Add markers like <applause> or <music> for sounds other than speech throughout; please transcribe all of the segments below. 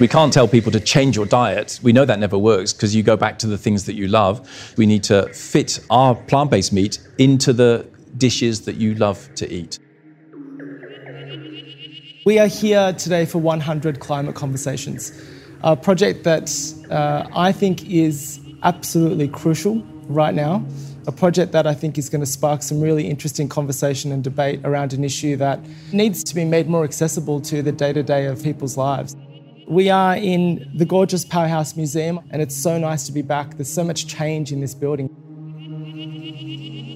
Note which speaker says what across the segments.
Speaker 1: We can't tell people to change your diet. We know that never works because you go back to the things that you love. We need to fit our plant based meat into the dishes that you love to eat.
Speaker 2: We are here today for 100 Climate Conversations, a project that uh, I think is absolutely crucial right now. A project that I think is going to spark some really interesting conversation and debate around an issue that needs to be made more accessible to the day to day of people's lives. We are in the gorgeous Powerhouse Museum, and it's so nice to be back. There's so much change in this building.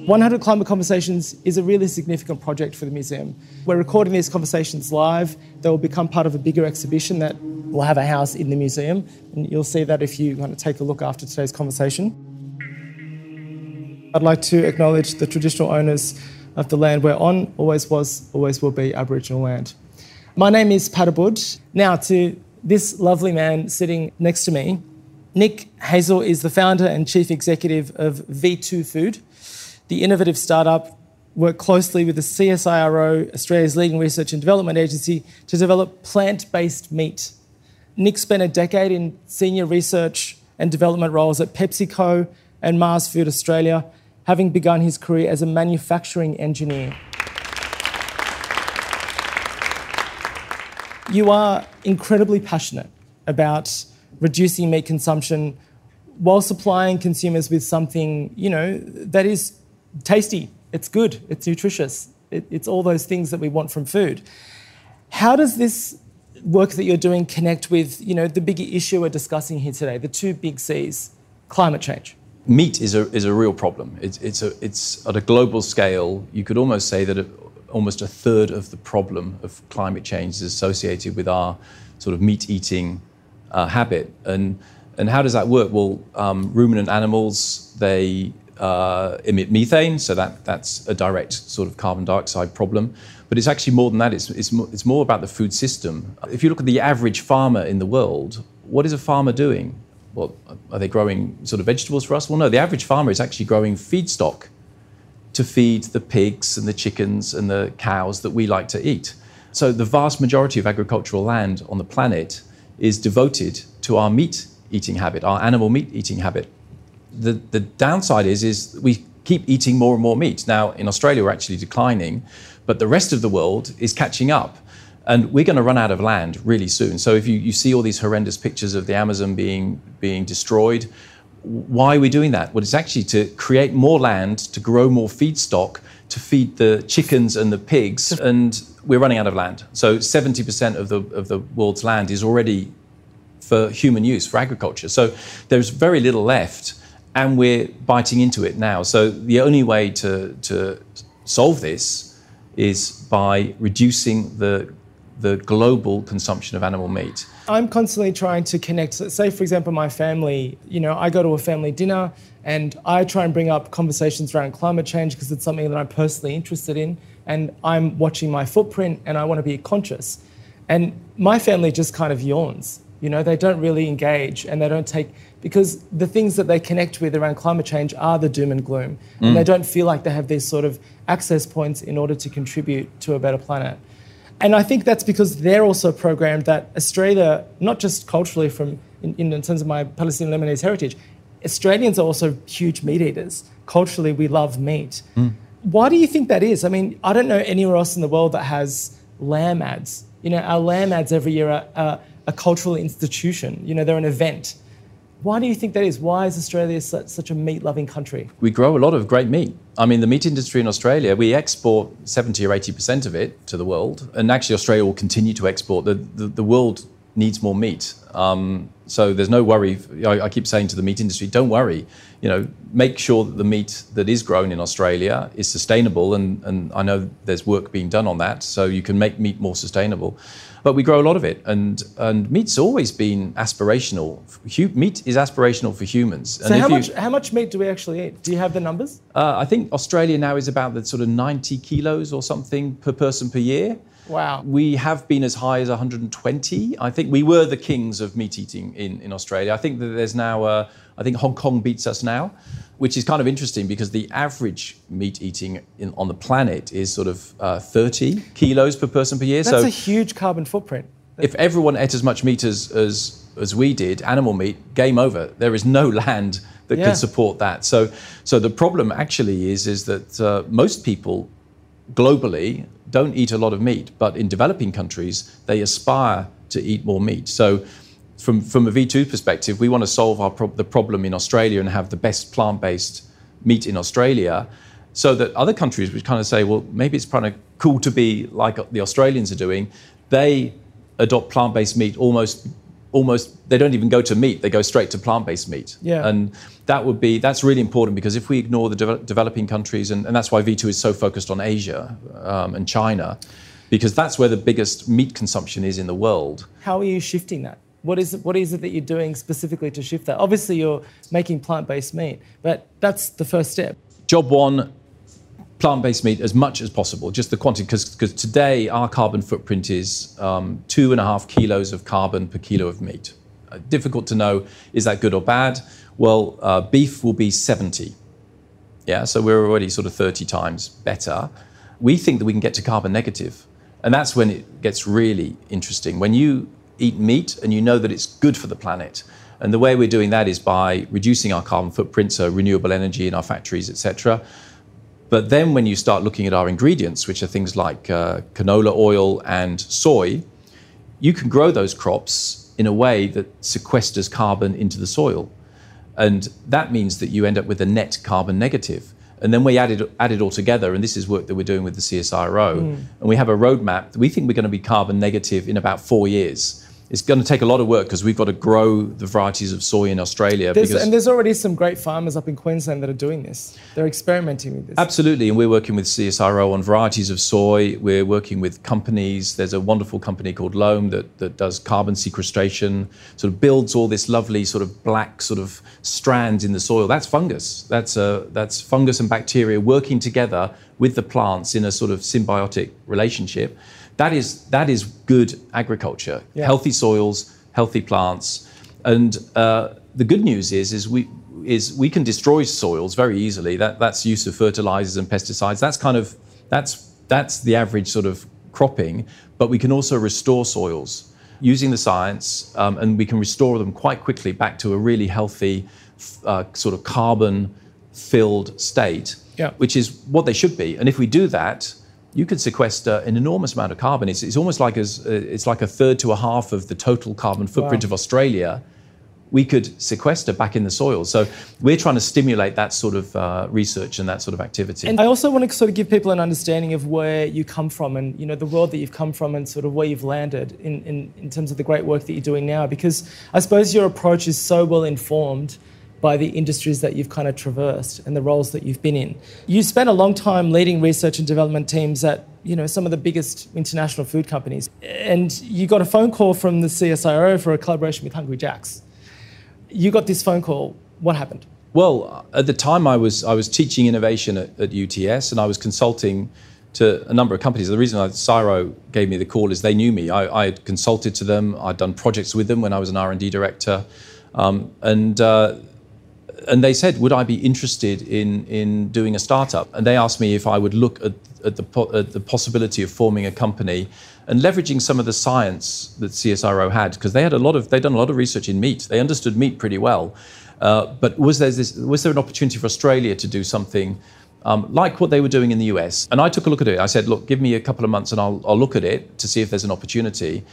Speaker 2: 100 Climate Conversations is a really significant project for the museum. We're recording these conversations live. They will become part of a bigger exhibition that will have a house in the museum. And you'll see that if you want to take a look after today's conversation. I'd like to acknowledge the traditional owners of the land we're on, always was, always will be Aboriginal land. My name is Pat Abboud. Now, to this lovely man sitting next to me, Nick Hazell, is the founder and chief executive of V2 Food the innovative startup worked closely with the CSIRO, Australia's leading research and development agency, to develop plant based meat. Nick spent a decade in senior research and development roles at PepsiCo and Mars Food Australia, having begun his career as a manufacturing engineer. You are incredibly passionate about reducing meat consumption while supplying consumers with something, you know, that is tasty, it's good, it's nutritious, it, it's all those things that we want from food. How does this work that you're doing connect with you know, the bigger issue we're discussing here today, the two big C's, climate change?
Speaker 1: Meat is a, is a real problem. It's, it's, a, it's at a global scale, you could almost say that almost a third of the problem of climate change is associated with our sort of meat eating uh, habit. And, and how does that work? Well, um, ruminant animals, they uh, emit methane, so that, that's a direct sort of carbon dioxide problem. But it's actually more than that, it's, it's, more, it's more about the food system. If you look at the average farmer in the world, what is a farmer doing? Well, are they growing sort of vegetables for us? Well, no, the average farmer is actually growing feedstock to feed the pigs and the chickens and the cows that we like to eat. So the vast majority of agricultural land on the planet is devoted to our meat eating habit, our animal meat eating habit the, the downside is, is we keep eating more and more meat. Now, in Australia, we're actually declining, but the rest of the world is catching up. And we're going to run out of land really soon. So if you, you see all these horrendous pictures of the Amazon being, being destroyed, why are we doing that? Well, it's actually to create more land, to grow more feedstock, to feed the chickens and the pigs, and we're running out of land. So 70% of the, of the world's land is already for human use, for agriculture. So there's very little left and we're biting into it now. So the only way to, to solve this is by reducing the, the global consumption of animal meat.
Speaker 2: I'm constantly trying to connect. Say, for example, my family, you know, I go to a family dinner and I try and bring up conversations around climate change because it's something that I'm personally interested in. And I'm watching my footprint and I want to be conscious. And my family just kind of yawns. You know, they don't really engage and they don't take because the things that they connect with around climate change are the doom and gloom. Mm. And they don't feel like they have these sort of access points in order to contribute to a better planet. And I think that's because they're also programmed that Australia, not just culturally from in, in terms of my Palestinian Lebanese heritage, Australians are also huge meat eaters. Culturally, we love meat. Mm. Why do you think that is? I mean, I don't know anywhere else in the world that has lamb ads. You know, our lamb ads every year are, are a cultural institution. You know, they're an event. Why do you think that is? Why is Australia such, a meat loving country?
Speaker 1: We grow a lot of great meat. I mean, the meat industry in Australia, we export 70 or 80% of it to the world. And actually, Australia will continue to export. The, the, the world needs more meat. Um, so there's no worry. I, I, keep saying to the meat industry, don't worry. You know, make sure that the meat that is grown in Australia is sustainable. And, and I know there's work being done on that. So you can make meat more sustainable but we grow a lot of it. And, and meat's always been aspirational. Meat is aspirational for humans.
Speaker 2: So, how, much, how much meat do we actually eat? Do you have the numbers?
Speaker 1: Uh, I think Australia now is about the sort of 90 kilos or something per person per year.
Speaker 2: Wow.
Speaker 1: We have been as high as 120. I think we were the kings of meat eating in, in Australia. I think that there's now, uh, I think Hong Kong beats us now which is kind of interesting because the average meat eating in, on the planet is sort of uh, 30 kilos per person per year.
Speaker 2: That's so, a huge carbon footprint.
Speaker 1: If everyone ate as much meat as, as, as we did, animal meat, game over. There is no land that
Speaker 2: Yeah.
Speaker 1: can support that. So, so the problem actually is, is that uh, most people globally don't eat a lot of meat, but in developing countries, they aspire to eat more meat. So, from, from a V2 perspective, we want to solve our prob- the problem in Australia and have the best plant based meat in Australia so that other countries would kind of say, well, maybe it's kind of cool to be like the Australians are doing. They adopt plant based meat almost. Almost, they don't even go to meat; they go straight to plant-based meat.
Speaker 2: Yeah.
Speaker 1: And that would be that's really important because if we ignore the deve- developing countries, and, and that's why V2 is so focused on Asia um, and China, because that's where the biggest meat consumption is in the world.
Speaker 2: How are you shifting that? What is it, what is it that you're doing specifically to shift that? Obviously, you're making plant-based meat, but that's the first step.
Speaker 1: Job one, plant-based meat as much as possible, just the quantity, because today our carbon footprint is um, two and a half kilos of carbon per kilo of meat. Uh, difficult to know, is that good or bad? Well, uh, beef will be 70. Yeah, so we're already sort of 30 times better. We think that we can get to carbon negative, and that's when it gets really interesting. When you eat meat and you know that it's good for the planet, and the way we're doing that is by reducing our carbon footprint, so renewable energy in our factories, etc. But then when you start looking at our ingredients, which are things like uh, canola oil and soy, you can grow those crops in a way that sequesters carbon into the soil. And that means that you end up with a net carbon negative. And then we add it, add it all together, and this is work that we're doing with the CSIRO. And we have a roadmap. We think we're going to be carbon negative in about four years. It's going to take a lot of work because we've got to grow the varieties of soy in Australia.
Speaker 2: There's,
Speaker 1: because
Speaker 2: and there's already some great farmers up in Queensland that are doing this. They're experimenting with this.
Speaker 1: Absolutely, and we're working with CSIRO on varieties of soy. We're working with companies. There's a wonderful company called Loam that, that does carbon sequestration, sort of builds all this lovely sort of black sort of strands in the soil. That's fungus. That's uh, that's fungus and bacteria working together with the plants in a sort of symbiotic relationship. That is that is good agriculture.
Speaker 2: Yeah.
Speaker 1: Healthy soils, healthy plants, and uh, the good news is is we is we can destroy soils very easily. That that's use of fertilizers and pesticides. That's kind of that's that's the average sort of cropping. But we can also restore soils using the science, um, and we can restore them quite quickly back to a really healthy, uh, sort of carbon-filled state,
Speaker 2: Yeah.
Speaker 1: which is what they should be. And if we do that, you could sequester an enormous amount of carbon. It's, it's almost like as uh, it's like a third to a half of the total carbon footprint
Speaker 2: Wow.
Speaker 1: of Australia. We could sequester back in the soil. So we're trying to stimulate that sort of uh, research and that sort of activity.
Speaker 2: And I also want to sort of give people an understanding of where you come from and you know the world that you've come from and sort of where you've landed in, in, in terms of the great work that you're doing now. Because I suppose your approach is so well informed by the industries that you've kind of traversed and the roles that you've been in. You spent a long time leading research and development teams at you know some of the biggest international food companies, and you got a phone call from the CSIRO for a collaboration with Hungry Jacks. You got this phone call. What happened?
Speaker 1: Well, at the time, I was I was teaching innovation at, at UTS, and I was consulting to a number of companies. The reason I, gave me the call is they knew me. I, I had consulted to them. I'd done projects with them when I was an R and D director, um, and uh, and they said, would I be interested in in doing a startup? And they asked me if I would look at, at the at the possibility of forming a company and leveraging some of the science that CSIRO had, because they had a lot of they'd done a lot of research in meat. They understood meat pretty well. Uh, but was there this was there an opportunity for Australia to do something? Um, like what they were doing in the US. And I took a look at it. I said, look, give me a couple of months and I'll, I'll look at it to see if there's an opportunity.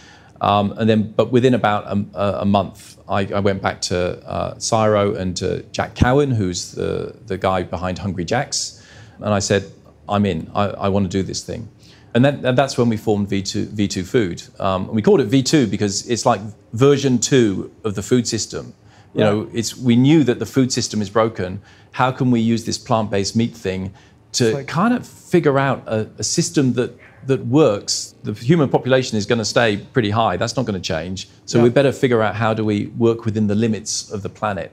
Speaker 1: Um, and then, but within about a, a month, I, I went back to uh, CSIRO and to Jack Cowan, who's the, the guy behind Hungry Jacks. And I said, I'm in. I, I want to do this thing. And, then, and that's when we formed V2, V2 Food. Um, and we called it V2 because it's like version two of the food system. You know, it's we knew that the food system is broken. How can we use this plant-based meat thing to
Speaker 2: like-
Speaker 1: kind of figure out a, a system that that works? The human population is going to stay pretty high. That's not going to change. So
Speaker 2: Yeah.
Speaker 1: we better figure out how do we work within the limits of the planet.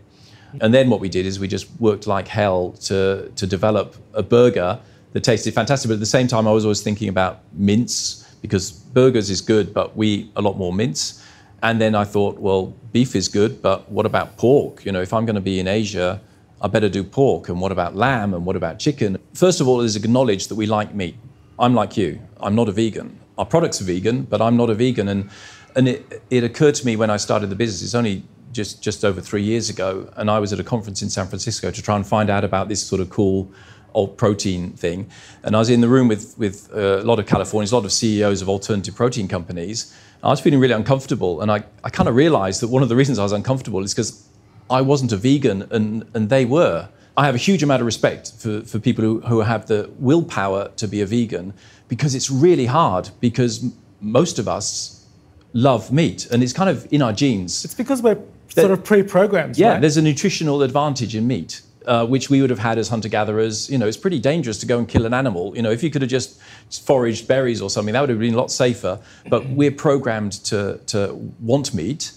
Speaker 1: And then what we did is we just worked like hell to to develop a burger that tasted fantastic. But at the same time, I was always thinking about mince because burgers is good, but we eat a lot more mince. And then I thought, well, beef is good, but what about pork? You know, if I'm going to be in Asia, I better do pork. And what about lamb? And what about chicken? First of all, is acknowledge that we like meat. I'm like you. I'm not a vegan. Our products are vegan, but I'm not a vegan. And and it, it occurred to me when I started the business, it's only just, just over three years ago, and I was at a conference in San Francisco to try and find out about this sort of cool old protein thing. And I was in the room with, with uh, a lot of Californians, a lot of CEOs of alternative protein companies. I was feeling really uncomfortable, and I, I kind of realized that one of the reasons I was uncomfortable is because I wasn't a vegan and, and they were. I have a huge amount of respect for, for people who, who have the willpower to be a vegan because it's really hard because most of us love meat and it's kind of in our genes.
Speaker 2: It's because we're sort of pre-programmed.
Speaker 1: Yeah,
Speaker 2: right?
Speaker 1: there's a nutritional advantage in meat. Uh, which we would have had as hunter gatherers. You know, it's pretty dangerous to go and kill an animal. You know, if you could have just foraged berries or something, that would have been a lot safer. But we're programmed to, to want meat.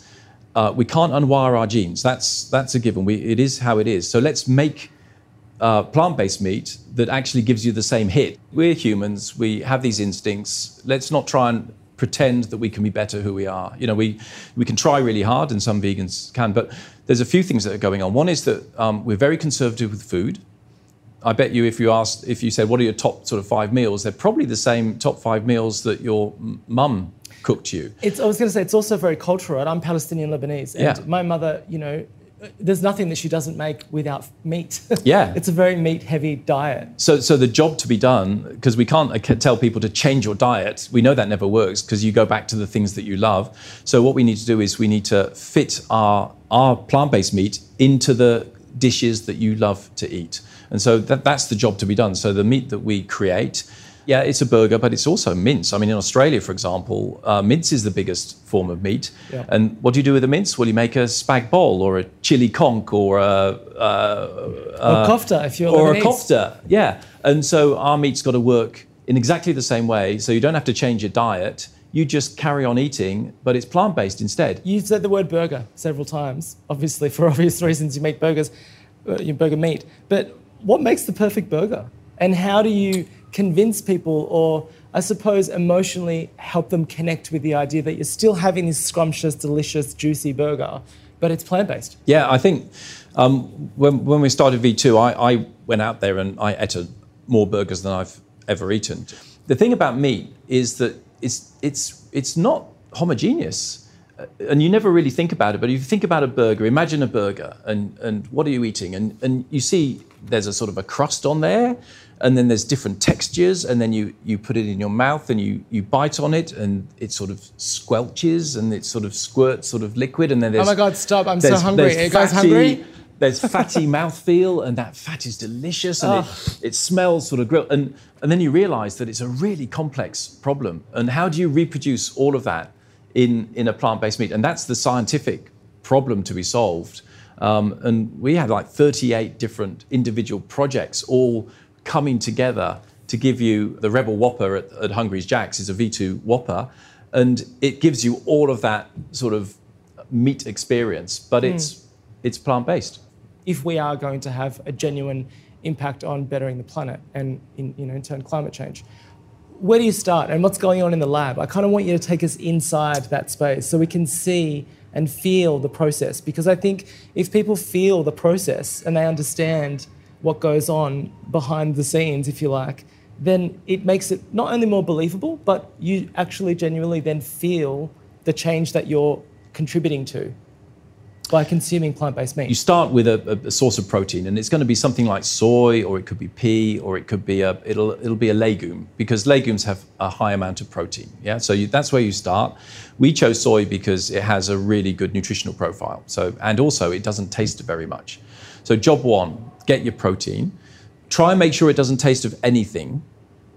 Speaker 1: Uh, we can't unwire our genes. That's, that's a given. We, it is how it is. So let's make uh, plant based meat that actually gives you the same hit. We're humans, we have these instincts. Let's not try and pretend that we can be better who we are. You know, we, we can try really hard, and some vegans can, but there's a few things that are going on. One is that um, we're very conservative with food. I bet you if you asked, if you said, what are your top sort of five meals, they're probably the same top five meals that your mum cooked you.
Speaker 2: It's, I was going to say, it's also very cultural. Right? I'm Palestinian Lebanese. And
Speaker 1: Yeah.
Speaker 2: my mother, you know, there's nothing that she doesn't make without meat. <laughs>
Speaker 1: Yeah.
Speaker 2: it's a very meat heavy diet.
Speaker 1: So, so the job to be done, because we can't uh, tell people to change your diet. We know that never works because you go back to the things that you love. So, what we need to do is we need to fit our our plant-based meat into the dishes that you love to eat, and so that, that's the job to be done. So, the meat that we create. Yeah, it's a burger, but it's also mince. I mean, in Australia, for example, uh, mince is the biggest form of meat.
Speaker 2: Yeah.
Speaker 1: And what do you do with the mince? Well, you make a spag bol or a chili conch or a,
Speaker 2: or kofta, if you're
Speaker 1: or a kofta. Yeah. And so our meat's got to work in exactly the same way. So you don't have to change your diet. You just carry on eating, but it's plant based instead.
Speaker 2: You said the word burger several times, obviously <laughs> for obvious reasons. You make burgers, uh, you burger meat. But what makes the perfect burger? And how do you convince people, or I suppose emotionally help them connect with the idea that you're still having this scrumptious, delicious, juicy burger, but it's plant based?
Speaker 1: Yeah, I think um, when, when we started V2, I, I went out there and I ate a, more burgers than I've ever eaten. The thing about meat is that it's, it's, it's not homogeneous. Uh, And you never really think about it, but if you think about a burger, imagine a burger and, and what are you eating? And, and you see there's a sort of a crust on there, and then there's different textures, and then you, you put it in your mouth and you, you bite on it, and it sort of squelches and it sort of squirts sort of liquid, and then there's
Speaker 2: Oh my God, stop. I'm so hungry. Are you guys
Speaker 1: fatty-
Speaker 2: hungry?
Speaker 1: There's fatty mouthfeel, and that fat is delicious, and it, it smells sort of grilled. And, and then you realize that it's a really complex problem. And how do you reproduce all of that in, in a plant based meat? And that's the scientific problem to be solved. Um, and we had like 38 different individual projects all coming together to give you the Rebel Whopper at, at Hungry's Jack's is a V2 Whopper. And it gives you all of that sort of meat experience, but it's, hmm. it's plant based.
Speaker 2: if we are going to have a genuine impact on bettering the planet and in, you know, in turn climate change. Where do you start and what's going on in the lab? I kind of want you to take us inside that space so we can see and feel the process because I think if people feel the process and they understand what goes on behind the scenes, if you like, then it makes it not only more believable, but you actually genuinely then feel the change that you're contributing to by consuming plant-based meat.
Speaker 1: you start with a, a- source of protein, and it's going to be something like soy, or it could be pea, or it could be a it'll it'll be a legume because legumes have a high amount of protein. Yeah, so you, that's where you start. We chose soy because it has a really good nutritional profile. So and also it doesn't taste very much. So job one, get your protein. Try and make sure it doesn't taste of anything,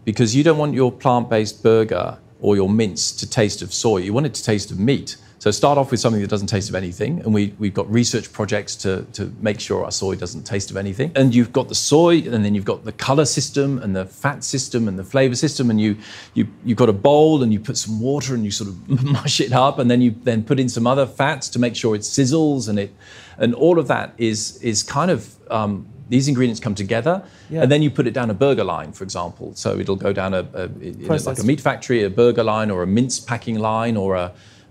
Speaker 1: because you don't want your plant-based burger or your mince to taste of soy. You want it to taste of meat. So start off with something that doesn't taste of anything, and we, we've got research projects to, to make sure our soy doesn't taste of anything. And you've got the soy, and then you've got the color system, and the fat system, and the flavor system, and you, you, you've got a bowl, and you put some water, and you sort of <laughs> mush it up, and then you then put in some other fats to make sure it sizzles, and it, and all of that is, is kind of um, these ingredients come together,
Speaker 2: Yeah.
Speaker 1: and then you put it down a burger line, for example. So it'll go down a, a, you know, like a meat factory, a burger line, or a mince packing line, or a,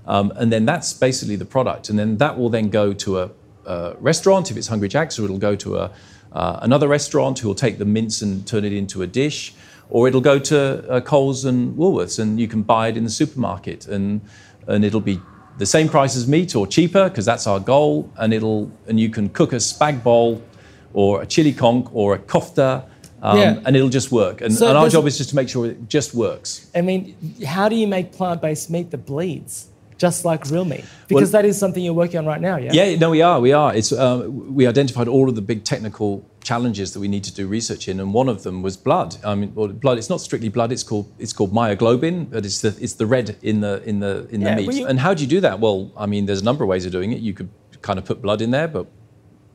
Speaker 1: um, and then that's basically the product. And then that will then go to a, a restaurant if it's Hungry Jack's, or it'll go to a, uh, another restaurant who will take the mince and turn it into a dish, or it'll go to uh, Coles and Woolworths, and you can buy it in the supermarket. And and it'll be the same price as meat or cheaper because that's our goal. And it'll and you can cook a spag bol or a chili conch or a kofta. Um,
Speaker 2: Yeah.
Speaker 1: And it'll just work. And,
Speaker 2: So
Speaker 1: and our job is just to make sure it just works.
Speaker 2: I mean, how do you make plant-based meat that bleeds, just like real meat? Because that is something you're working on right now, yeah?
Speaker 1: Yeah, no, we are. We are. It's uh, we identified all of the big technical challenges that we need to do research in, and one of them was blood. I mean, well, blood. It's not strictly blood. It's called it's called myoglobin, but it's the it's the red in the in the in
Speaker 2: Yeah,
Speaker 1: the meat.
Speaker 2: you-
Speaker 1: and how do you do that? Well, I mean, there's a number of ways of doing it. You could kind of put blood in there, but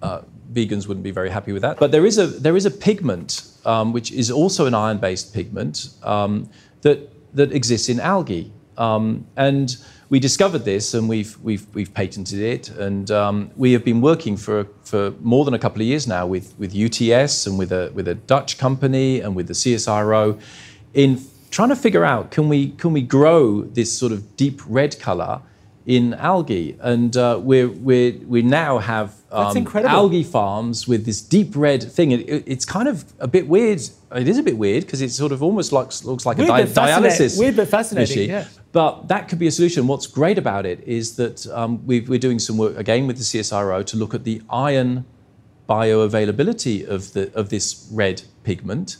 Speaker 1: uh, vegans wouldn't be very happy with that. But there is a there is a pigment um, which is also an iron-based pigment um, that that exists in algae, um, and we discovered this and we've we've we've patented it, and um, we have been working for for more than a couple of years now with with UTS and with a with a Dutch company and with the CSIRO in trying to figure out can we can we grow this sort of deep red color in algae, and uh, we're, we're, we now have um, algae farms with this deep red thing. It, it- it's kind of a bit weird. It is a bit weird because it sort of almost looks, looks like
Speaker 2: Weird
Speaker 1: a di- dialysis
Speaker 2: weird but fascinating,
Speaker 1: machine.
Speaker 2: yeah.
Speaker 1: But that could be a solution. What's great about it is that um, we we're doing some work again with the CSIRO to look at the iron bioavailability of, the, of this red pigment.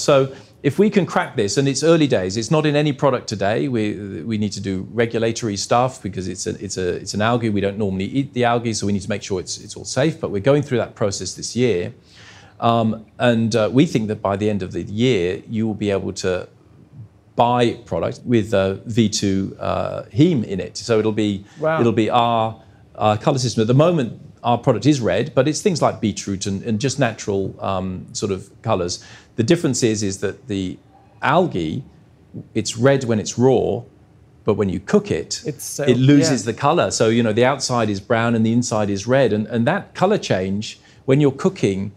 Speaker 1: So if we can crack this, and it's early days, it's not in any product today. We, we need to do regulatory stuff because it's, a, it's, a, it's an algae. We don't normally eat the algae, so we need to make sure it's, it's all safe. But we're going through that process this year. Um, and uh, we think that by the end of the year, you will be able to buy product with uh, V2 uh, heme in it. So it'll be
Speaker 2: Wow.
Speaker 1: it'll be our, color system. At the moment, our product is red, but it's things like beetroot and, and just natural um, sort of colors. The difference is is that the algae, it's red when it's raw, but when you cook it,
Speaker 2: so-
Speaker 1: it loses
Speaker 2: yeah.
Speaker 1: the color. So you know the outside is brown and the inside is red, and, and that color change when you're cooking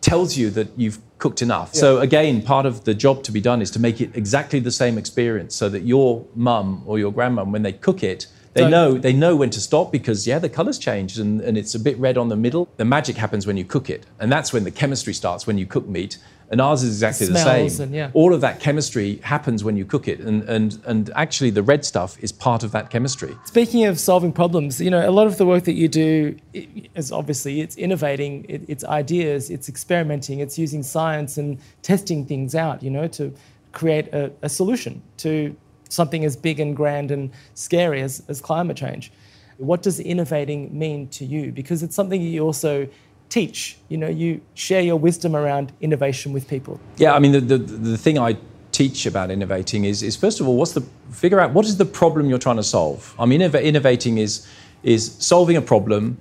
Speaker 1: tells you that you've cooked enough. So again, part of the job to be done is to make it exactly the same experience, so that your mum or your grandmum, when they cook it, they
Speaker 2: Don't-
Speaker 1: know they know when to stop because yeah, the colour's changed and, and it's a bit red on the middle. The magic happens when you cook it, and that's when the chemistry starts when you cook meat. And ours is exactly the same.
Speaker 2: and, yeah.
Speaker 1: All of that chemistry happens when you cook it, and, and and actually the red stuff is part of that chemistry.
Speaker 2: Speaking of solving problems, you know, a lot of the work that you do is obviously it's innovating, it, it's ideas, it's experimenting, it's using science and testing things out, you know, to create a, a solution to something as big and grand and scary as, as climate change. What does innovating mean to you? Because it's something you also teach, you know, you share your wisdom around innovation with people.
Speaker 1: Yeah, I mean, the, the, the thing I teach about innovating is, is first of all, what's the figure out what is the problem you're trying to solve. I mean, innov- innovating is is solving a problem.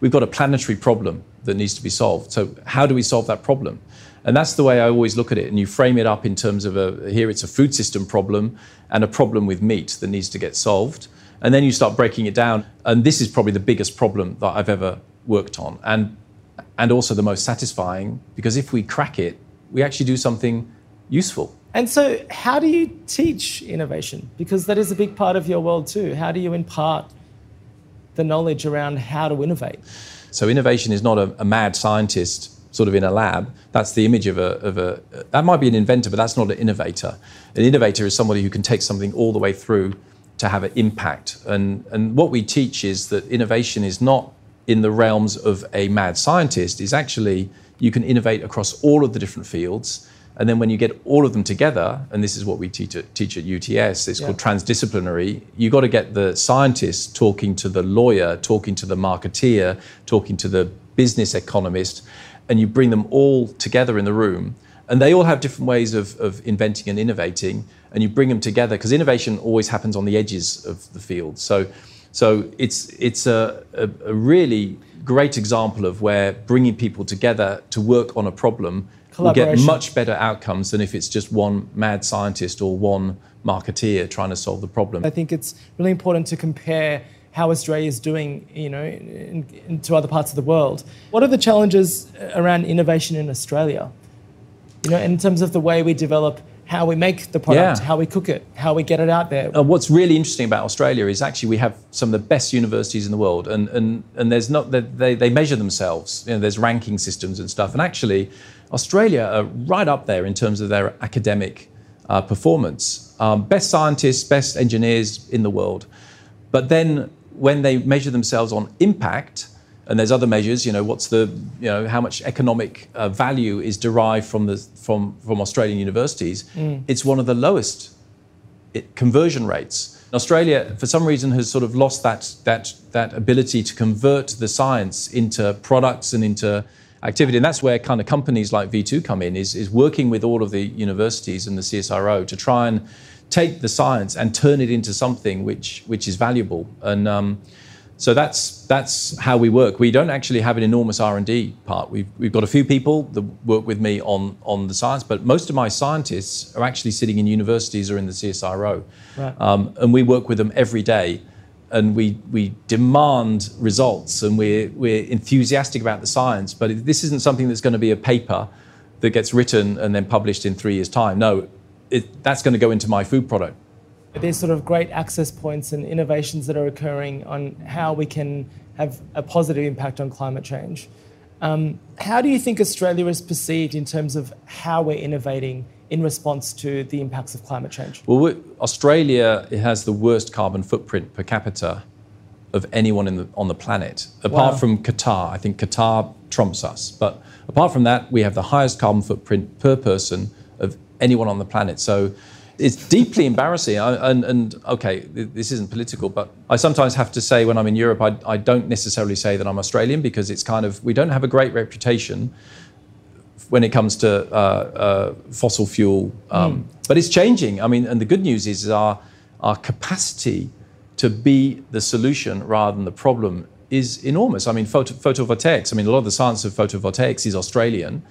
Speaker 1: We've got a planetary problem that needs to be solved. So how do we solve that problem? And that's the way I always look at it. And you frame it up in terms of a here it's a food system problem and a problem with meat that needs to get solved. And then you start breaking it down. And this is probably the biggest problem that I've ever worked on. And and also the most satisfying because if we crack it, we actually do something useful.
Speaker 2: And so, how do you teach innovation? Because that is a big part of your world too. How do you impart the knowledge around how to innovate?
Speaker 1: So innovation is not a, a mad scientist sort of in a lab. That's the image of a, of a that might be an inventor, but that's not an innovator. An innovator is somebody who can take something all the way through to have an impact. And and what we teach is that innovation is not in the realms of a mad scientist. Is actually you can innovate across all of the different fields. And then when you get all of them together, and this is what we teach at, teach at UTS, it's
Speaker 2: Yeah.
Speaker 1: called transdisciplinary. You've got to get the scientist talking to the lawyer, talking to the marketeer, talking to the business economist, and you bring them all together in the room. And they all have different ways of, of inventing and innovating, and you bring them together because innovation always happens on the edges of the field. So, so it's it's a, a, a really great example of where bringing people together to work on a problem will get much better outcomes than if it's just one mad scientist or one marketeer trying to solve the problem.
Speaker 2: I think it's really important to compare how Australia is doing, you know, in, in, to other parts of the world. What are the challenges around innovation in Australia? You know, in terms of the way we develop how we make the product,
Speaker 1: Yeah.
Speaker 2: how we cook it, how we get it out there.
Speaker 1: Uh, what's really interesting about Australia is actually we have some of the best universities in the world, and and and there's not they they, they measure themselves. You know, there's ranking systems and stuff, and actually, Australia are right up there in terms of their academic uh, performance. Um, best scientists, best engineers in the world, But then when they measure themselves on impact, and there's other measures, you know, what's the, you know, how much economic uh, value is derived from the from from Australian universities? Mm. It's one of the lowest it, conversion rates. Australia, for some reason, has sort of lost that that that ability to convert the science into products and into activity, and that's where kind of companies like V2 come in. Is is working with all of the universities and the CSIRO to try and take the science and turn it into something which which is valuable and. Um, so that's that's how we work. We don't actually have an enormous R and D part. We've we've got a few people that work with me on on the science, but most of my scientists are actually sitting in universities or in the CSIRO, right. um, and we work with them every day, and we we demand results, and we're we're enthusiastic about the science. But this isn't something that's going to be a paper that gets written and then published in three years' time. No, it, that's going to go into my food product
Speaker 2: there's sort of great access points and innovations that are occurring on how we can have a positive impact on climate change. Um, how do you think Australia is perceived in terms of how we're innovating in response to the impacts of climate change?
Speaker 1: Well, Australia has the worst carbon footprint per capita of anyone the, on the planet, apart wow. from Qatar. I think Qatar trumps us. But apart from that, we have the highest carbon footprint per person of anyone on the planet. So it's deeply embarrassing. I, and, and, okay, this isn't political, but I sometimes have to say when I'm in Europe, I, I, don't necessarily say that I'm Australian because it's kind of, we don't have a great reputation when it comes to uh, uh, fossil fuel. Um, mm. But it's changing. I mean, and the good news is our, our capacity to be the solution rather than the problem is enormous. I mean, photo, photovoltaics, I mean, a lot of the science of photovoltaics is Australian.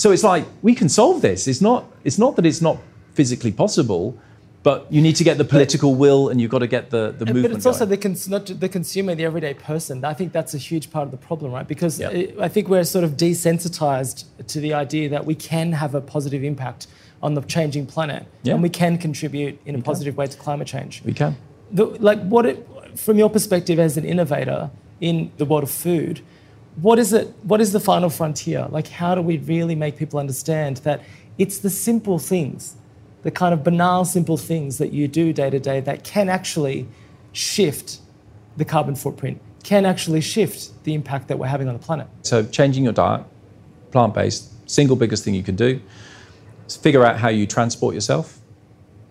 Speaker 1: So it's like we can solve this. It's not, it's not that it's not physically possible, but you need to get the political will and you've got to get the, the uh, movement.
Speaker 2: But it's also the, cons- not the consumer, the everyday person. I think that's a huge part of the problem, right? Because yep. it, I think we're sort of desensitized to the idea that we can have a positive impact on the changing planet yeah. and we can contribute in we a positive can. way to climate change.
Speaker 1: We can.
Speaker 2: The, like, what it, from your perspective as an innovator in the world of food, what is it? What is the final frontier? Like, how do we really make people understand that it's the simple things the kind of banal, simple things that you do day to day that can actually shift the carbon footprint, can actually shift the impact that we're having on the planet.
Speaker 1: So, changing your diet, plant based, single biggest thing you can do. Figure out how you transport yourself.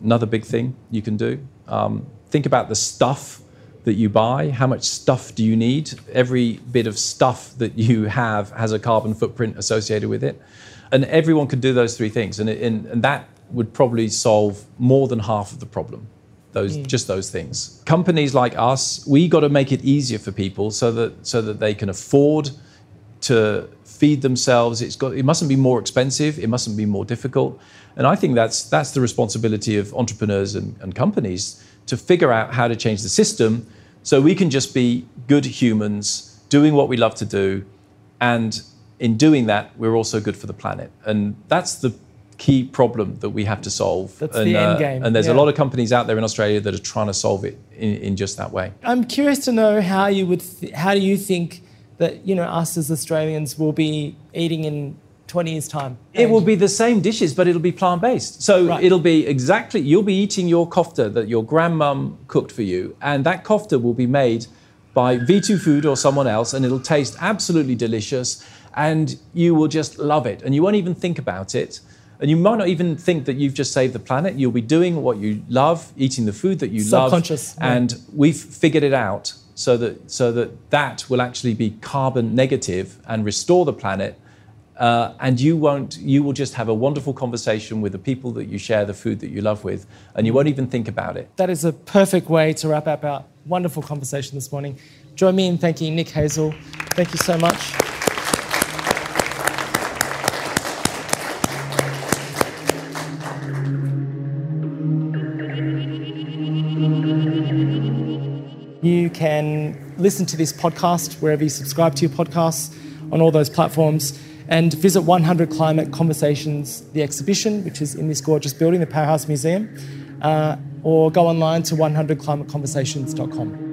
Speaker 1: Another big thing you can do. Um, think about the stuff that you buy. How much stuff do you need? Every bit of stuff that you have has a carbon footprint associated with it. And everyone can do those three things. And, and, and that would probably solve more than half of the problem. Those mm. just those things. Companies like us, we got to make it easier for people so that so that they can afford to feed themselves. It's got it mustn't be more expensive. It mustn't be more difficult. And I think that's that's the responsibility of entrepreneurs and, and companies to figure out how to change the system so we can just be good humans doing what we love to do and in doing that we're also good for the planet and that's the key problem that we have to solve.
Speaker 2: That's and, the end uh, game.
Speaker 1: and there's yeah. a lot of companies out there in Australia that are trying to solve it in, in just that way.
Speaker 2: I'm curious to know how you would, th- how do you think that you know us as Australians will be eating in 20 years' time?
Speaker 1: It will be the same dishes, but it'll be plant based. So right. it'll be exactly, you'll be eating your kofta that your grandmum cooked for you, and that kofta will be made by V2 Food or someone else, and it'll taste absolutely delicious, and you will just love it, and you won't even think about it. And you might not even think that you've just saved the planet. You'll be doing what you love, eating the food that you
Speaker 2: love.
Speaker 1: Subconscious. And we've figured it out so that, so that that will actually be carbon negative and restore the planet. Uh, and you won't, you will just have a wonderful conversation with the people that you share the food that you love with, and you won't even think about it.
Speaker 2: That is a perfect way to wrap up our wonderful conversation this morning. Join me in thanking Nick Hazell Thank you so much. You can listen to this podcast wherever you subscribe to your podcasts on all those platforms and visit 100 Climate Conversations, the exhibition, which is in this gorgeous building, the Powerhouse Museum, uh, or go online to 100climateconversations.com.